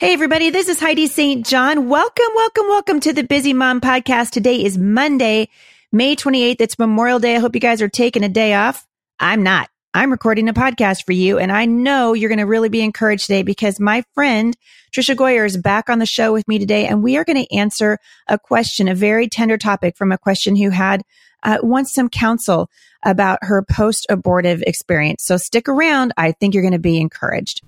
Hey, everybody, this is Heidi St. John. Welcome, welcome, welcome to the Busy Mom Podcast. Today is Monday, May 28th. It's Memorial Day. I hope you guys are taking a day off. I'm not. I'm recording a podcast for you, and I know you're going to really be encouraged today because my friend Tricia Goyer is back on the show with me today, and we are going to answer a question, a very tender topic from a question who had uh, wants some counsel about her post abortive experience. So stick around. I think you're going to be encouraged.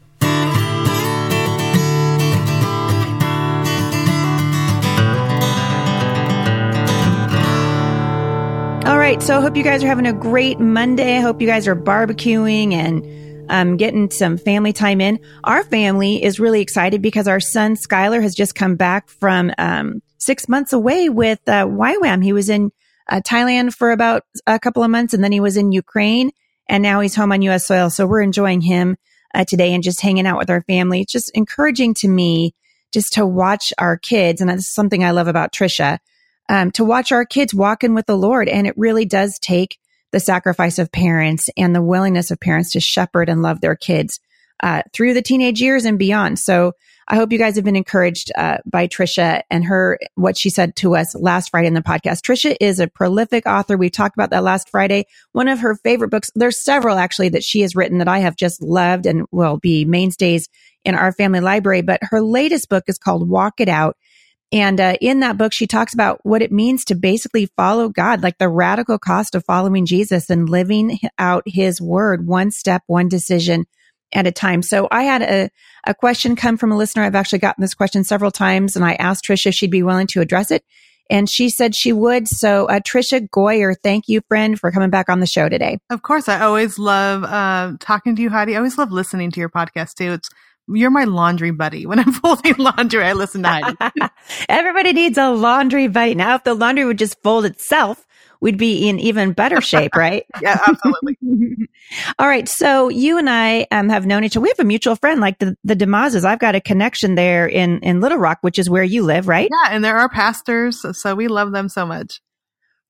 Right. So I hope you guys are having a great Monday. I hope you guys are barbecuing and um, getting some family time in. Our family is really excited because our son Skylar has just come back from um, six months away with uh, YWAM. He was in uh, Thailand for about a couple of months and then he was in Ukraine and now he's home on U.S. soil. So we're enjoying him uh, today and just hanging out with our family. It's just encouraging to me just to watch our kids. And that's something I love about Tricia um, to watch our kids walking with the Lord. And it really does take the sacrifice of parents and the willingness of parents to shepherd and love their kids uh, through the teenage years and beyond. So I hope you guys have been encouraged uh, by Tricia and her what she said to us last Friday in the podcast. Tricia is a prolific author. We talked about that last Friday. One of her favorite books. There's several actually that she has written that I have just loved and will be mainstays in our family library. But her latest book is called Walk It Out. And uh, in that book, she talks about what it means to basically follow God, like the radical cost of following Jesus and living out his word, one step, one decision at a time. So I had a, a question come from a listener. I've actually gotten this question several times and I asked Tricia if she'd be willing to address it. And she said she would. So, uh, Tricia Goyer, thank you, friend, for coming back on the show today. Of course. I always love uh, talking to you, Heidi. I always love listening to your podcast, too. It's you're my laundry buddy. When I'm folding laundry, I listen to Heidi. Everybody needs a laundry buddy. Now, if the laundry would just fold itself, we'd be in even better shape, right? yeah, absolutely. All right. So you and I um, have known each other. We have a mutual friend, like the, the DeMazes. I've got a connection there in, in Little Rock, which is where you live, right? Yeah. And there are pastors. So we love them so much.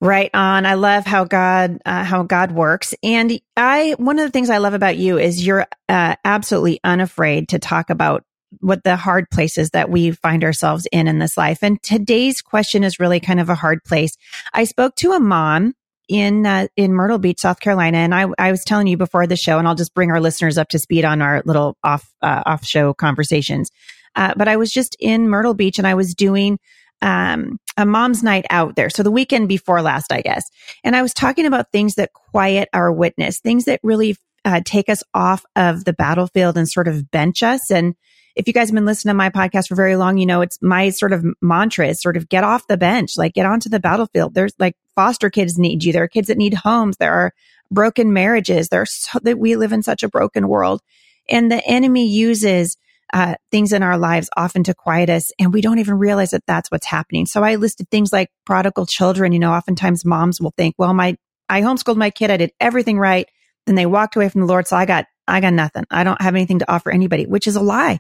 Right on. I love how God, uh, how God works. And I, one of the things I love about you is you're uh, absolutely unafraid to talk about what the hard places that we find ourselves in in this life. And today's question is really kind of a hard place. I spoke to a mom in uh, in Myrtle Beach, South Carolina, and I I was telling you before the show, and I'll just bring our listeners up to speed on our little off uh, off show conversations. Uh, but I was just in Myrtle Beach, and I was doing um, a mom's night out there. So the weekend before last, I guess. And I was talking about things that quiet our witness, things that really uh, take us off of the battlefield and sort of bench us. And if you guys have been listening to my podcast for very long, you know, it's my sort of mantra is sort of get off the bench, like get onto the battlefield. There's like foster kids need you. There are kids that need homes. There are broken marriages. There's so that we live in such a broken world and the enemy uses uh, things in our lives often to quiet us and we don't even realize that that's what's happening. So I listed things like prodigal children. You know, oftentimes moms will think, well, my, I homeschooled my kid. I did everything right. Then they walked away from the Lord. So I got, I got nothing. I don't have anything to offer anybody, which is a lie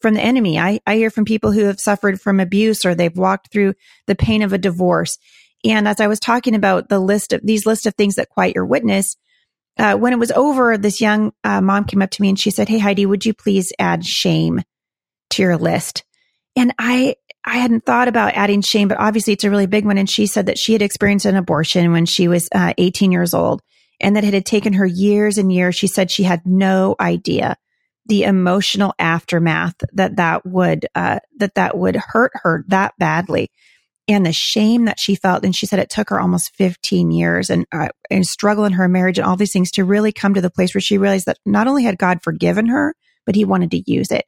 from the enemy. I, I hear from people who have suffered from abuse or they've walked through the pain of a divorce. And as I was talking about the list of these list of things that quiet your witness, uh, when it was over, this young uh, mom came up to me and she said, Hey, Heidi, would you please add shame to your list? And I, I hadn't thought about adding shame, but obviously it's a really big one. And she said that she had experienced an abortion when she was uh, 18 years old and that it had taken her years and years. She said she had no idea the emotional aftermath that that would, uh, that that would hurt her that badly and the shame that she felt. And she said it took her almost 15 years and, uh, and struggle in her marriage and all these things to really come to the place where she realized that not only had God forgiven her, but he wanted to use it.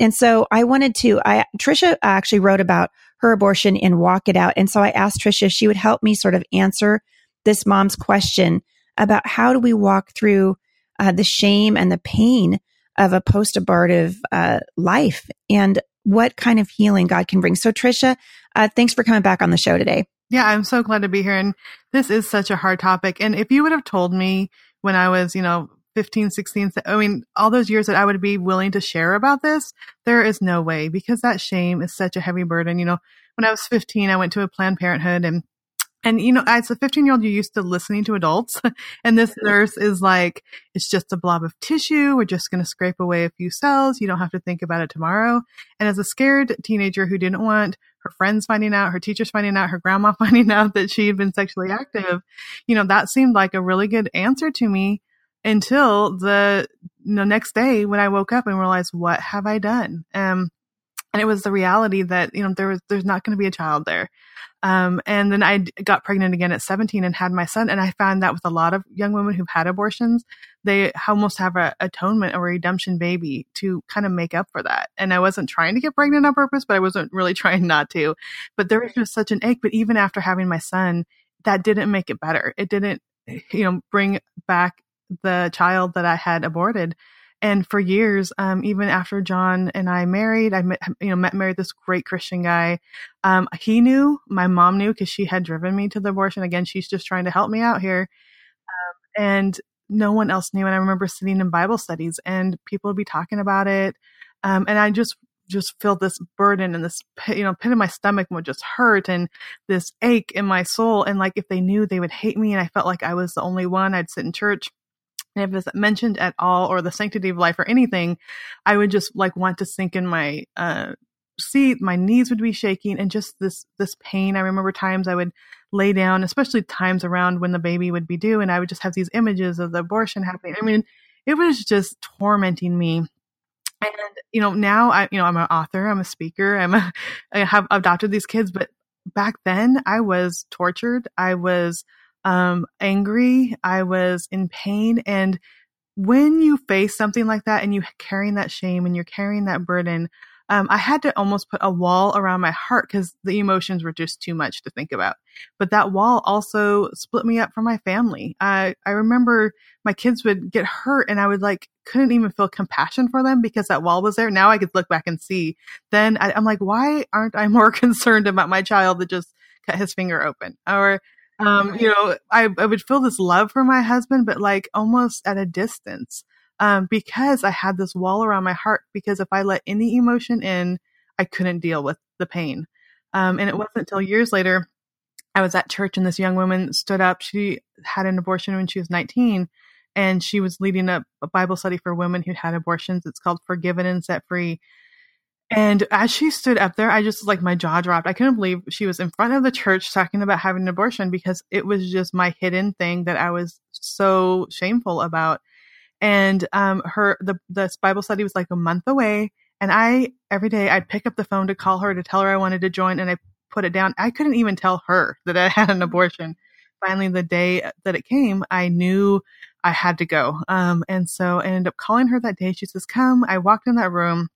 And so I wanted to, I, Tricia actually wrote about her abortion in Walk It Out. And so I asked Tricia if she would help me sort of answer this mom's question about how do we walk through uh, the shame and the pain of a post abortive uh, life. And what kind of healing God can bring. So, Tricia, uh, thanks for coming back on the show today. Yeah, I'm so glad to be here. And this is such a hard topic. And if you would have told me when I was, you know, 15, 16, I mean, all those years that I would be willing to share about this, there is no way because that shame is such a heavy burden. You know, when I was 15, I went to a Planned Parenthood and And you know, as a 15 year old, you're used to listening to adults. and this nurse is like, it's just a blob of tissue. We're just going to scrape away a few cells. You don't have to think about it tomorrow. And as a scared teenager who didn't want her friends finding out, her teachers finding out, her grandma finding out that she had been sexually active, you know, that seemed like a really good answer to me until the you know, next day when I woke up and realized, what have I done? Um, and it was the reality that, you know, there was, there's not going to be a child there. Um, and then I got pregnant again at 17 and had my son. And I found that with a lot of young women who've had abortions, they almost have a atonement or redemption baby to kind of make up for that. And I wasn't trying to get pregnant on purpose, but I wasn't really trying not to. But there was just such an ache. But even after having my son, that didn't make it better. It didn't, you know, bring back the child that I had aborted. And for years, um, even after John and I married, I met, you know, met, married this great Christian guy. Um, he knew, my mom knew because she had driven me to the abortion. Again, she's just trying to help me out here. Um, and no one else knew. And I remember sitting in Bible studies and people would be talking about it. Um, and I just, just feel this burden and this, you know, pit in my stomach would just hurt and this ache in my soul. And like, if they knew, they would hate me. And I felt like I was the only one. I'd sit in church if it's mentioned at all or the sanctity of life or anything, I would just like want to sink in my uh, seat. My knees would be shaking and just this, this pain. I remember times I would lay down, especially times around when the baby would be due and I would just have these images of the abortion happening. I mean, it was just tormenting me. And, you know, now I, you know, I'm an author, I'm a speaker, I'm a, I have adopted these kids, but back then I was tortured. I was, um, angry. I was in pain. And when you face something like that and you're carrying that shame and you're carrying that burden, um, I had to almost put a wall around my heart because the emotions were just too much to think about. But that wall also split me up from my family. I, I remember my kids would get hurt and I would like, couldn't even feel compassion for them because that wall was there. Now I could look back and see. Then I, I'm like, why aren't I more concerned about my child that just cut his finger open? Or um, you know, I, I would feel this love for my husband, but like almost at a distance. Um, because I had this wall around my heart because if I let any emotion in, I couldn't deal with the pain. Um, and it wasn't until years later, I was at church and this young woman stood up. She had an abortion when she was 19 and she was leading a, a Bible study for women who had abortions. It's called Forgiven and Set Free. And as she stood up there, I just like my jaw dropped. I couldn't believe she was in front of the church talking about having an abortion because it was just my hidden thing that I was so shameful about. And um, her the the Bible study was like a month away, and I every day I'd pick up the phone to call her to tell her I wanted to join, and I put it down. I couldn't even tell her that I had an abortion. Finally, the day that it came, I knew I had to go. Um, and so I ended up calling her that day. She says, "Come." I walked in that room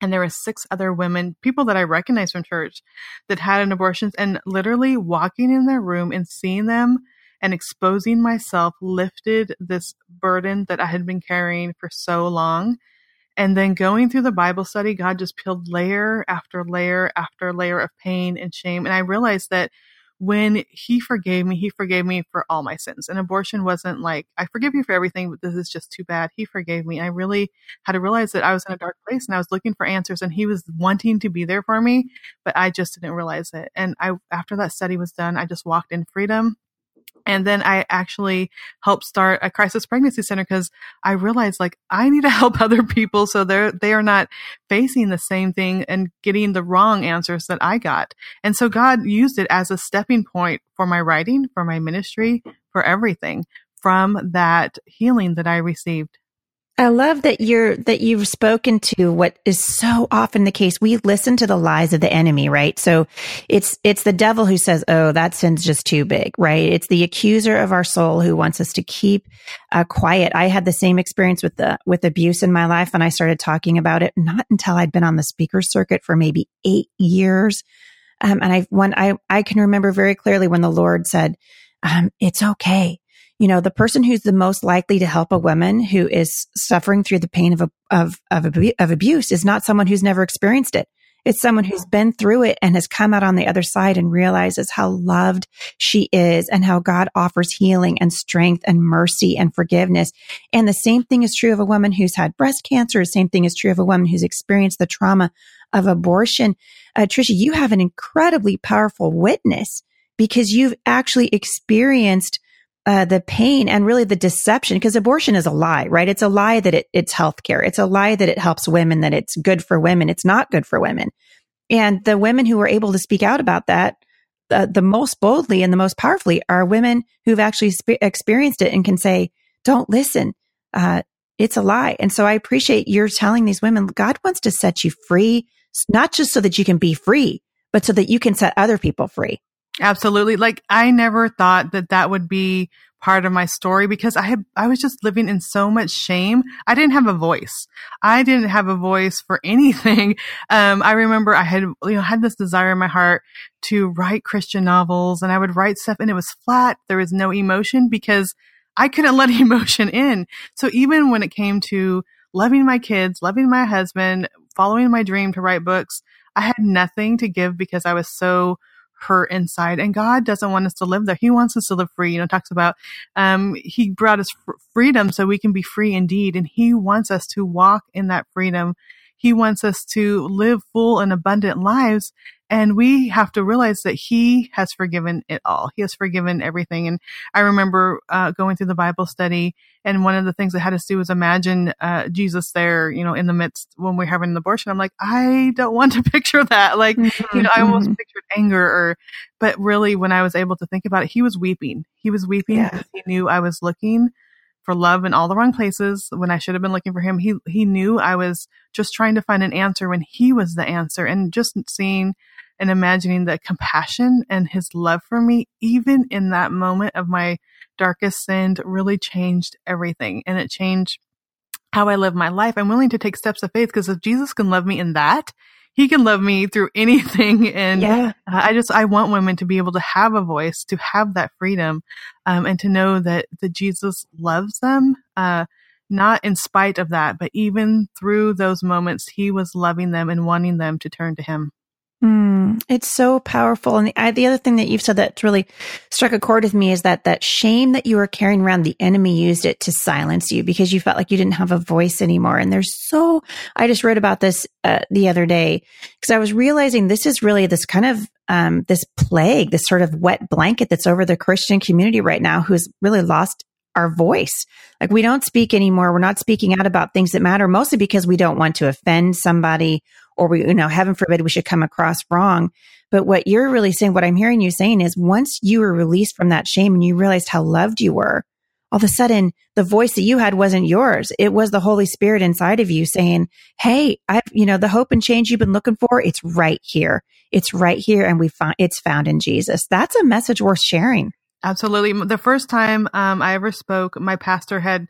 and there were six other women, people that I recognized from church that had an abortion and literally walking in their room and seeing them and exposing myself lifted this burden that I had been carrying for so long. And then going through the Bible study, God just peeled layer after layer after layer of pain and shame. And I realized that when he forgave me, he forgave me for all my sins. And abortion wasn't like, I forgive you for everything, but this is just too bad. He forgave me. I really had to realize that I was in a dark place and I was looking for answers and he was wanting to be there for me, but I just didn't realize it. And I, after that study was done, I just walked in freedom and then I actually helped start a crisis pregnancy center because I realized like I need to help other people so they're they are not facing the same thing and getting the wrong answers that I got. And so God used it as a stepping point for my writing, for my ministry, for everything from that healing that I received. I love that you're that you've spoken to what is so often the case. We listen to the lies of the enemy, right? So it's it's the devil who says, "Oh, that sin's just too big," right? It's the accuser of our soul who wants us to keep uh, quiet. I had the same experience with the with abuse in my life, and I started talking about it not until I'd been on the speaker circuit for maybe eight years. Um, and I when I I can remember very clearly when the Lord said, um, "It's okay." You know, the person who's the most likely to help a woman who is suffering through the pain of, of, of, of abuse is not someone who's never experienced it. It's someone who's been through it and has come out on the other side and realizes how loved she is and how God offers healing and strength and mercy and forgiveness. And the same thing is true of a woman who's had breast cancer. The same thing is true of a woman who's experienced the trauma of abortion. Uh, Tricia, you have an incredibly powerful witness because you've actually experienced uh, the pain and really the deception because abortion is a lie, right? It's a lie that it, it's healthcare. It's a lie that it helps women, that it's good for women. It's not good for women. And the women who are able to speak out about that uh, the most boldly and the most powerfully are women who've actually experienced it and can say, don't listen. Uh, it's a lie. And so I appreciate you're telling these women, God wants to set you free, not just so that you can be free, but so that you can set other people free. Absolutely. Like I never thought that that would be part of my story because I had, I was just living in so much shame. I didn't have a voice. I didn't have a voice for anything. Um, I remember I had, you know, had this desire in my heart to write Christian novels and I would write stuff and it was flat. There was no emotion because I couldn't let emotion in. So even when it came to loving my kids, loving my husband, following my dream to write books, I had nothing to give because I was so hurt inside. And God doesn't want us to live there. He wants us to live free. You know, talks about, um, He brought us fr- freedom so we can be free indeed. And He wants us to walk in that freedom. He wants us to live full and abundant lives. And we have to realize that he has forgiven it all. He has forgiven everything. And I remember uh, going through the Bible study, and one of the things that had us do was imagine uh, Jesus there, you know, in the midst when we're having an abortion. I'm like, I don't want to picture that. Like, mm-hmm. you know, I almost mm-hmm. pictured anger, or, but really, when I was able to think about it, he was weeping. He was weeping yeah. because he knew I was looking for love in all the wrong places when I should have been looking for him. He he knew I was just trying to find an answer when he was the answer and just seeing and imagining the compassion and his love for me, even in that moment of my darkest sin, really changed everything. And it changed how I live my life. I'm willing to take steps of faith because if Jesus can love me in that, he can love me through anything. And yeah. I just, I want women to be able to have a voice, to have that freedom, um, and to know that, that Jesus loves them. Uh, not in spite of that, but even through those moments, he was loving them and wanting them to turn to him. Mm, it's so powerful. And the, I, the other thing that you've said that's really struck a chord with me is that that shame that you were carrying around, the enemy used it to silence you because you felt like you didn't have a voice anymore. And there's so, I just wrote about this uh, the other day because I was realizing this is really this kind of, um, this plague, this sort of wet blanket that's over the Christian community right now who's really lost our voice. Like we don't speak anymore. We're not speaking out about things that matter, mostly because we don't want to offend somebody or we, you know, heaven forbid we should come across wrong. But what you're really saying, what I'm hearing you saying is once you were released from that shame and you realized how loved you were, all of a sudden the voice that you had wasn't yours. It was the Holy Spirit inside of you saying, Hey, I've, you know, the hope and change you've been looking for, it's right here. It's right here. And we find it's found in Jesus. That's a message worth sharing. Absolutely. The first time um, I ever spoke, my pastor had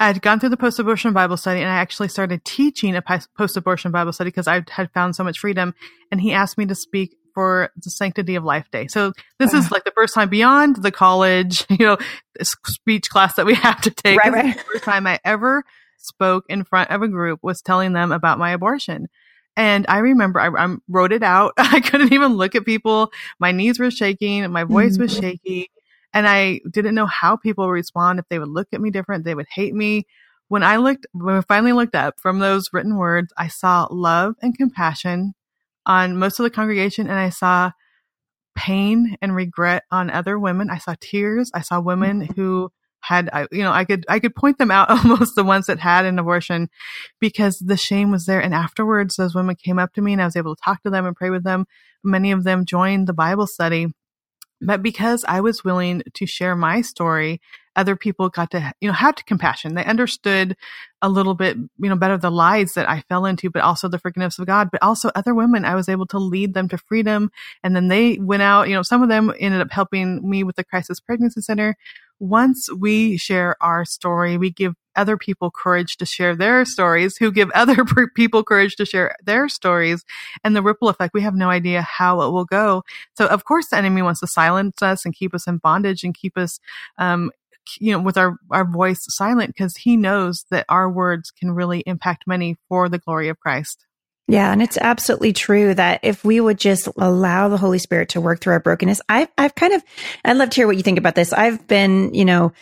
I'd gone through the post-abortion Bible study, and I actually started teaching a post-abortion Bible study because I had found so much freedom. And he asked me to speak for the Sanctity of Life Day. So this is like the first time beyond the college, you know, speech class that we have to take. Right, right. The first time I ever spoke in front of a group was telling them about my abortion. And I remember I, I wrote it out. I couldn't even look at people. My knees were shaking. My voice mm-hmm. was shaky. And I didn't know how people would respond, if they would look at me different, they would hate me. When I looked, when I finally looked up from those written words, I saw love and compassion on most of the congregation and I saw pain and regret on other women. I saw tears. I saw women mm-hmm. who had, I, you know, I could, I could point them out almost the ones that had an abortion because the shame was there. And afterwards, those women came up to me and I was able to talk to them and pray with them. Many of them joined the Bible study but because I was willing to share my story, other people got to, you know, have compassion. They understood a little bit, you know, better the lies that I fell into, but also the forgiveness of God. But also other women, I was able to lead them to freedom. And then they went out, you know, some of them ended up helping me with the Crisis Pregnancy Center. Once we share our story, we give other people courage to share their stories, who give other people courage to share their stories, and the ripple effect. We have no idea how it will go. So, of course, the enemy wants to silence us and keep us in bondage and keep us, um, you know, with our, our voice silent because he knows that our words can really impact many for the glory of Christ. Yeah, and it's absolutely true that if we would just allow the Holy Spirit to work through our brokenness, I've, I've kind of, I'd love to hear what you think about this. I've been, you know,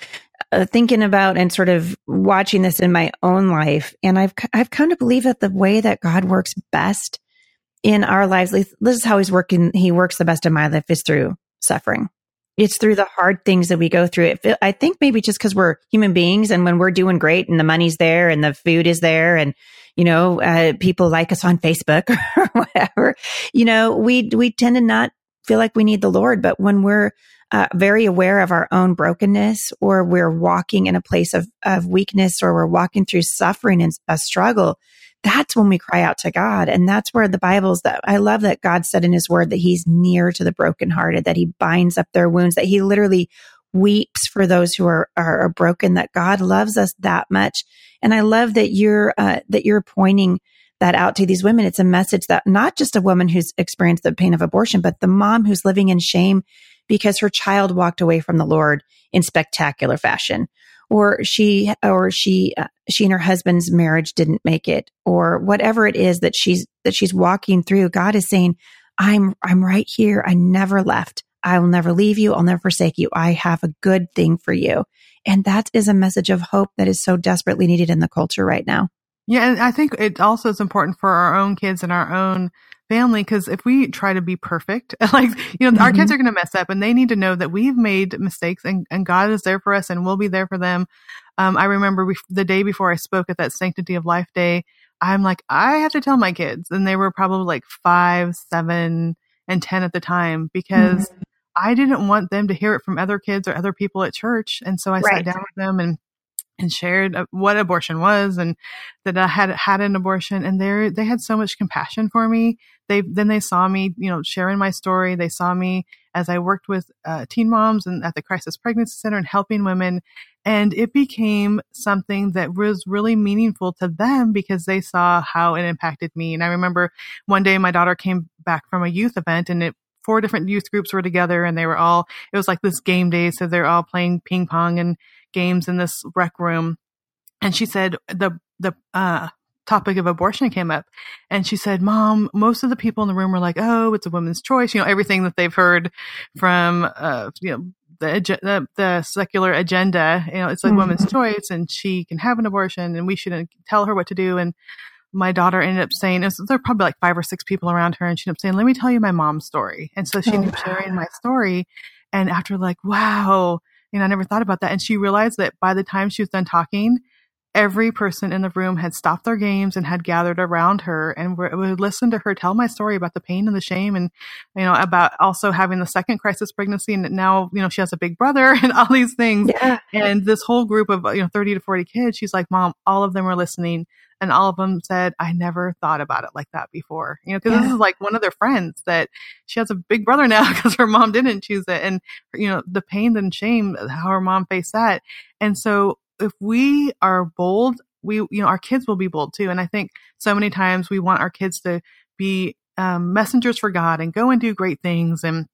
uh, thinking about and sort of watching this in my own life. And I've, I've come to believe that the way that God works best in our lives, this is how he's working. He works the best in my life is through suffering. It's through the hard things that we go through. It, I think maybe just because we're human beings and when we're doing great and the money's there and the food is there and, you know, uh, people like us on Facebook or whatever, you know, we, we tend to not feel like we need the Lord. But when we're uh, very aware of our own brokenness or we're walking in a place of, of weakness or we're walking through suffering and a struggle, that's when we cry out to God. And that's where the Bible's that I love that God said in his word that he's near to the brokenhearted, that he binds up their wounds, that he literally weeps for those who are, are, broken, that God loves us that much. And I love that you're, uh, that you're pointing that out to these women. It's a message that not just a woman who's experienced the pain of abortion, but the mom who's living in shame because her child walked away from the Lord in spectacular fashion. Or she or she uh, she and her husband's marriage didn't make it. Or whatever it is that she's that she's walking through god is saying i'm i'm right here. I never left. I will never leave you. I'll never forsake you. I have a good thing for you. And that is a message of hope that is so desperately needed in the culture right now yeah and i think it also is important for our own kids and our own family because if we try to be perfect like you know mm-hmm. our kids mm-hmm. are going to mess up and they need to know that we've made mistakes and, and god is there for us and we'll be there for them um, i remember we, the day before i spoke at that sanctity of life day i'm like i have to tell my kids and they were probably like five seven and ten at the time because mm-hmm. i didn't want them to hear it from other kids or other people at church and so i right. sat down with them and and shared uh, what abortion was and that I had had an abortion and they they had so much compassion for me. They then they saw me, you know, sharing my story. They saw me as I worked with uh, teen moms and at the crisis pregnancy center and helping women. And it became something that was really meaningful to them because they saw how it impacted me. And I remember one day my daughter came back from a youth event and it four different youth groups were together and they were all it was like this game day so they're all playing ping pong and games in this rec room. And she said the, the, uh, topic of abortion came up and she said, mom, most of the people in the room were like, Oh, it's a woman's choice. You know, everything that they've heard from, uh, you know, the, the, the secular agenda, you know, it's a mm-hmm. woman's choice and she can have an abortion and we shouldn't tell her what to do. And my daughter ended up saying, was, there were probably like five or six people around her and she ended up saying, let me tell you my mom's story. And so she oh, ended up sharing my story. And after like, wow, you know, I never thought about that. And she realized that by the time she was done talking, every person in the room had stopped their games and had gathered around her and would listen to her tell my story about the pain and the shame and you know about also having the second crisis pregnancy and now you know she has a big brother and all these things yeah. and this whole group of you know 30 to 40 kids she's like mom all of them were listening and all of them said i never thought about it like that before you know because yeah. this is like one of their friends that she has a big brother now because her mom didn't choose it and you know the pain and shame how her mom faced that and so if we are bold we you know our kids will be bold too and i think so many times we want our kids to be um, messengers for god and go and do great things and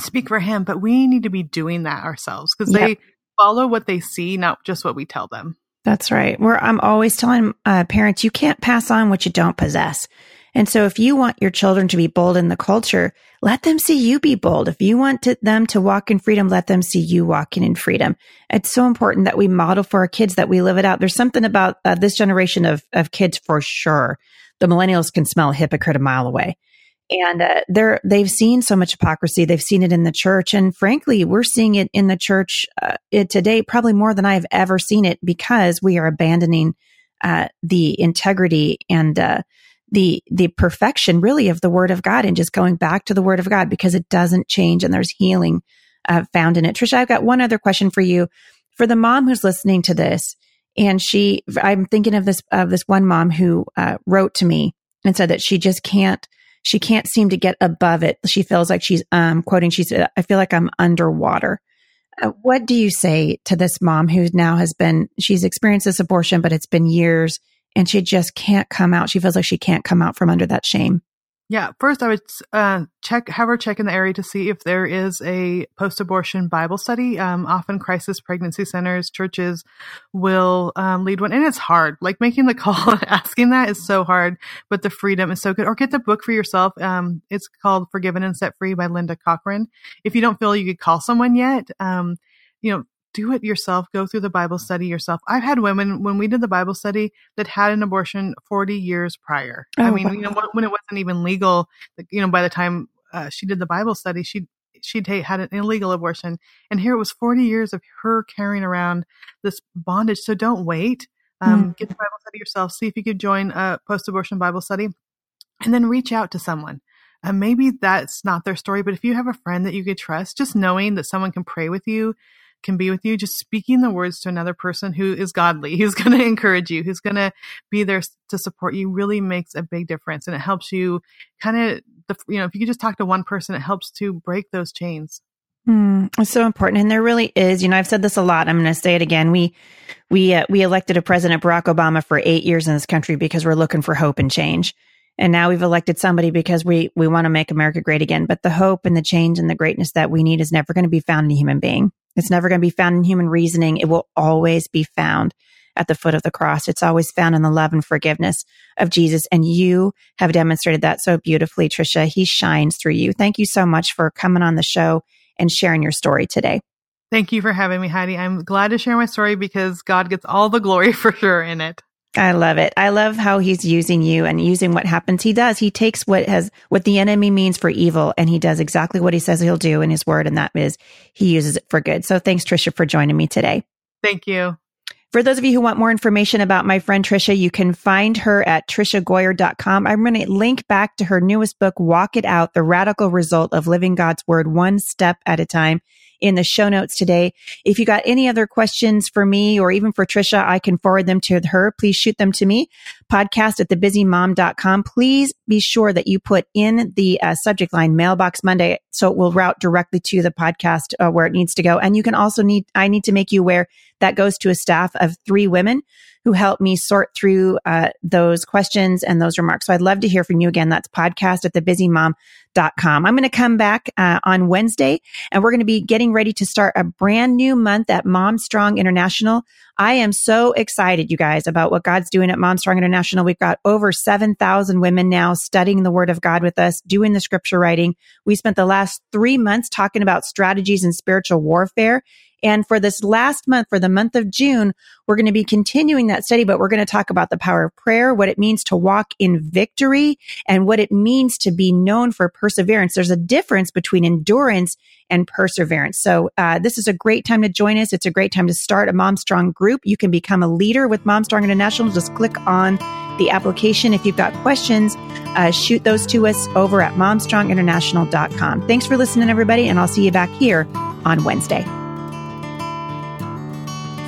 speak for him but we need to be doing that ourselves because yep. they follow what they see not just what we tell them that's right. Where I'm always telling uh, parents, you can't pass on what you don't possess. And so if you want your children to be bold in the culture, let them see you be bold. If you want to, them to walk in freedom, let them see you walking in freedom. It's so important that we model for our kids that we live it out. There's something about uh, this generation of, of kids for sure. The millennials can smell a hypocrite a mile away and uh, they're they've seen so much hypocrisy they've seen it in the church and frankly we're seeing it in the church uh, today probably more than i've ever seen it because we are abandoning uh, the integrity and uh, the the perfection really of the word of god and just going back to the word of god because it doesn't change and there's healing uh, found in it tricia i've got one other question for you for the mom who's listening to this and she i'm thinking of this of this one mom who uh, wrote to me and said that she just can't she can't seem to get above it. She feels like she's, um, quoting, she said, I feel like I'm underwater. Uh, what do you say to this mom who now has been, she's experienced this abortion, but it's been years and she just can't come out. She feels like she can't come out from under that shame. Yeah, first I would uh, check, have her check in the area to see if there is a post-abortion Bible study. Um, often crisis pregnancy centers, churches will um, lead one, and it's hard. Like making the call, asking that is so hard, but the freedom is so good. Or get the book for yourself. Um, it's called "Forgiven and Set Free" by Linda Cochrane. If you don't feel you could call someone yet, um, you know, do it yourself. Go through the Bible study yourself. I've had women when we did the Bible study that had an abortion 40 years prior. Oh, I mean, wow. you know, when it wasn't even legal, you know, by the time uh, she did the Bible study, she she'd had an illegal abortion. And here it was 40 years of her carrying around this bondage. So don't wait. Um, mm. Get the Bible study yourself. See if you could join a post abortion Bible study and then reach out to someone. And maybe that's not their story, but if you have a friend that you could trust, just knowing that someone can pray with you, can be with you, just speaking the words to another person who is godly, who's going to encourage you, who's going to be there to support you really makes a big difference. And it helps you kind of, you know, if you can just talk to one person, it helps to break those chains. Mm, it's so important, and there really is. You know, I've said this a lot. I'm going to say it again. We we uh, we elected a President Barack Obama for eight years in this country because we're looking for hope and change. And now we've elected somebody because we we want to make America great again. But the hope and the change and the greatness that we need is never going to be found in a human being. It's never going to be found in human reasoning. It will always be found at the foot of the cross. It's always found in the love and forgiveness of Jesus. And you have demonstrated that so beautifully, Tricia. He shines through you. Thank you so much for coming on the show and sharing your story today. Thank you for having me, Heidi. I'm glad to share my story because God gets all the glory for sure in it. I love it. I love how he's using you and using what happens. He does. He takes what has, what the enemy means for evil and he does exactly what he says he'll do in his word. And that is he uses it for good. So thanks, Tricia, for joining me today. Thank you. For those of you who want more information about my friend Tricia, you can find her at triciagoyer.com. I'm going to link back to her newest book, Walk It Out, the radical result of living God's word one step at a time in the show notes today. If you got any other questions for me or even for Tricia, I can forward them to her. Please shoot them to me. Podcast at thebusymom.com. Please be sure that you put in the uh, subject line mailbox Monday so it will route directly to the podcast uh, where it needs to go. And you can also need, I need to make you aware that goes to a staff of three women who helped me sort through uh, those questions and those remarks. So I'd love to hear from you again. That's podcast at thebusymom.com. I'm going to come back uh, on Wednesday and we're going to be getting ready to start a brand new month at Mom Strong International. I am so excited, you guys, about what God's doing at Mom Strong International. We've got over 7,000 women now studying the word of God with us, doing the scripture writing. We spent the last three months talking about strategies in spiritual warfare. And for this last month, for the month of June, we're going to be continuing that study, but we're going to talk about the power of prayer, what it means to walk in victory and what it means to be known for perseverance. There's a difference between endurance and perseverance. So, uh, this is a great time to join us. It's a great time to start a Mom Strong group. You can become a leader with Mom Strong International. Just click on the application. If you've got questions, uh, shoot those to us over at momstronginternational.com. Thanks for listening, everybody, and I'll see you back here on Wednesday.